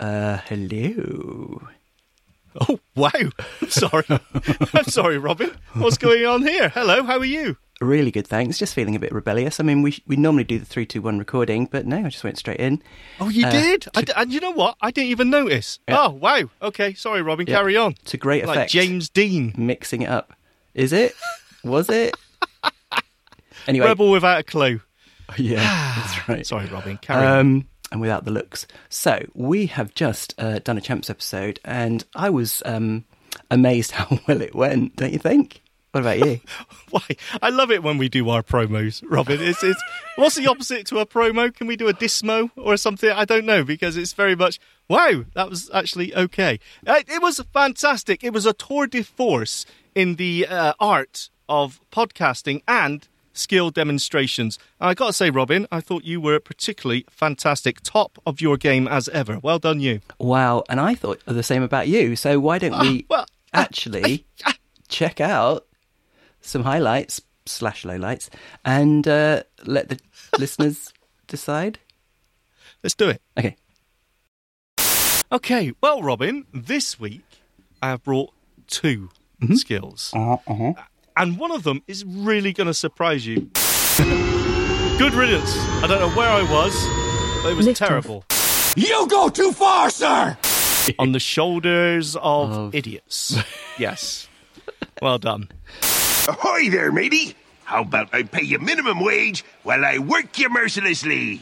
Uh, hello. Oh, wow. I'm sorry. I'm sorry, Robin. What's going on here? Hello, how are you? Really good, thanks. Just feeling a bit rebellious. I mean, we we normally do the three, two, one recording, but no, I just went straight in. Oh, you Uh, did? to- I d- and you know what? I didn't even notice. Oh, wow. Okay, sorry, Robin. Carry on. To great effect. Like. James Dean. mixing it up. Is it? Was it? Anyway, Rebel without a clue. yeah, that's right. Sorry, Robin. Carry on. And without the looks. So we have just uh, done a champs episode, and I was um, amazed how well it went. Don't you think? What about you? Why? I love it when we do our promos, Robin. It's, it's what's the opposite to a promo? Can we do a dismo or something? I don't know because it's very much wow. That was actually okay. Uh, It was fantastic. It was a tour de force in the uh, art of podcasting and skill demonstrations. And I got to say, Robin, I thought you were particularly fantastic, top of your game as ever. Well done, you. wow! And I thought the same about you. So why don't we well, uh, actually check out some highlights slash lowlights and uh, let the listeners decide? Let's do it. Okay. Okay, well, Robin, this week I have brought 2 Mm-hmm. skills. Uh-huh. And one of them is really going to surprise you. Good riddance. I don't know where I was, but it was Lift off. terrible. You go too far, sir! On the shoulders of Of- idiots. yes. Well done. Ahoy there, matey! How about I pay you minimum wage while I work you mercilessly?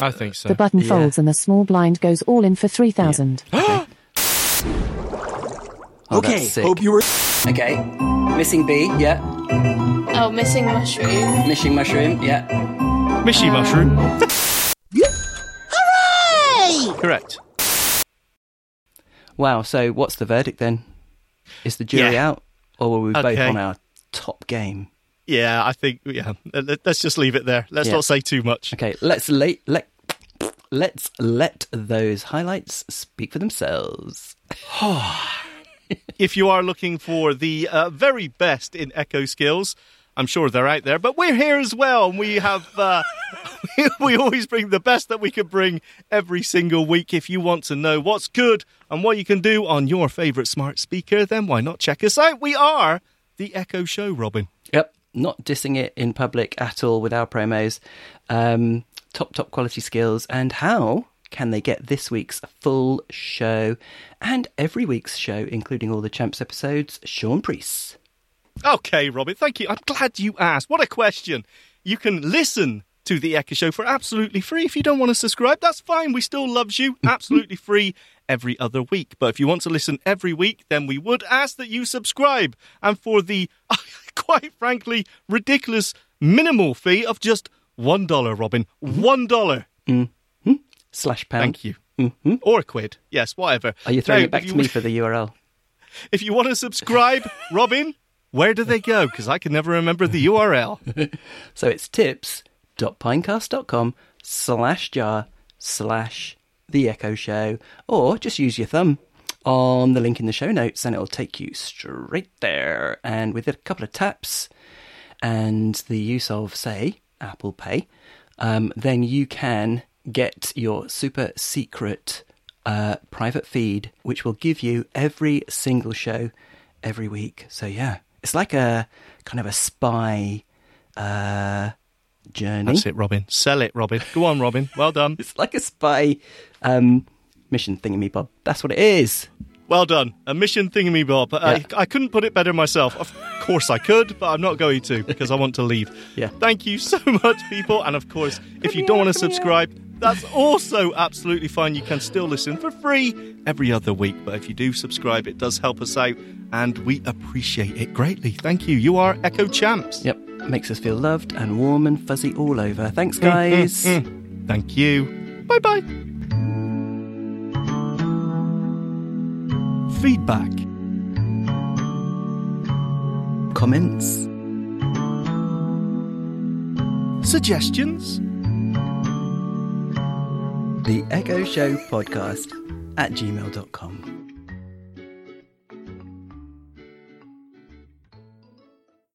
I think so. The button Yeah. folds and the small blind goes all in for 3000 Oh, that's sick. hope you were. Okay. Missing B, yeah. Oh, missing mushroom. Missing mushroom, yeah. Mishy mushroom. Hooray! Correct. Wow, so what's the verdict then? Is the jury Yeah. out? Or were we both Okay. on our top game? Yeah, I think, yeah. Let- Let's just leave it there. Let's Yeah. not say too much. Okay, let's let, let, let's let those highlights speak for themselves. if you are looking for the uh, very best in echo skills, I'm sure they're out there. But we're here as well, and we have uh, we always bring the best that we can bring every single week. If you want to know what's good and what you can do on your favourite smart speaker, then why not check us out? We are the Echo Show, Robin. Yep, not dissing it in public at all with our promos. Um, top, top quality skills. And how can they get this week's full show and every week's show, including all the Champs episodes? Sean Priest. Okay, Robin, thank you. I'm glad you asked. What a question. You can listen to the Echo Show for absolutely free. If you don't want to subscribe, that's fine. We still loves you. Absolutely free every other week. But if you want to listen every week, then we would ask that you subscribe. And for the quite frankly ridiculous minimal fee of just one dollar, Robin. One dollar. Mm. Slash pound. Thank you. Or a quid. Yes, whatever. Are you throwing Now, it back if to me for the URL? If you want to subscribe, Robin, where do they go? Because I can never remember the URL. So it's tips.pinecast.com slash jar slash the echo show, or just use your thumb on the link in the show notes and it'll take you straight there. And with a couple of taps and the use of, say, Apple Pay, um, then you can get your super secret uh, private feed, which will give you every single show every week. So, yeah, it's like a kind of a spy uh, journey. That's it, Robin. Sell it, Robin. Go on, Robin. Well done. It's like a spy um, mission thingy bob. That's what it is. Well done. A mission thingy bob. Yeah. I, I couldn't put it better myself. Of course I could, but I'm not going to because I want to leave. Yeah. Thank you so much, people. And of course, if you don't want to subscribe, that's also absolutely fine. You can still listen for free every other week. But if you do subscribe, it does help us out and we appreciate it greatly. Thank you. You are Echo Champs. Yep, makes us feel loved and warm and fuzzy all over. Thanks, guys. Mm, mm, mm. Thank you. Bye bye. Feedback. Comments. Suggestions. The Echo Show Podcast at gmail.com.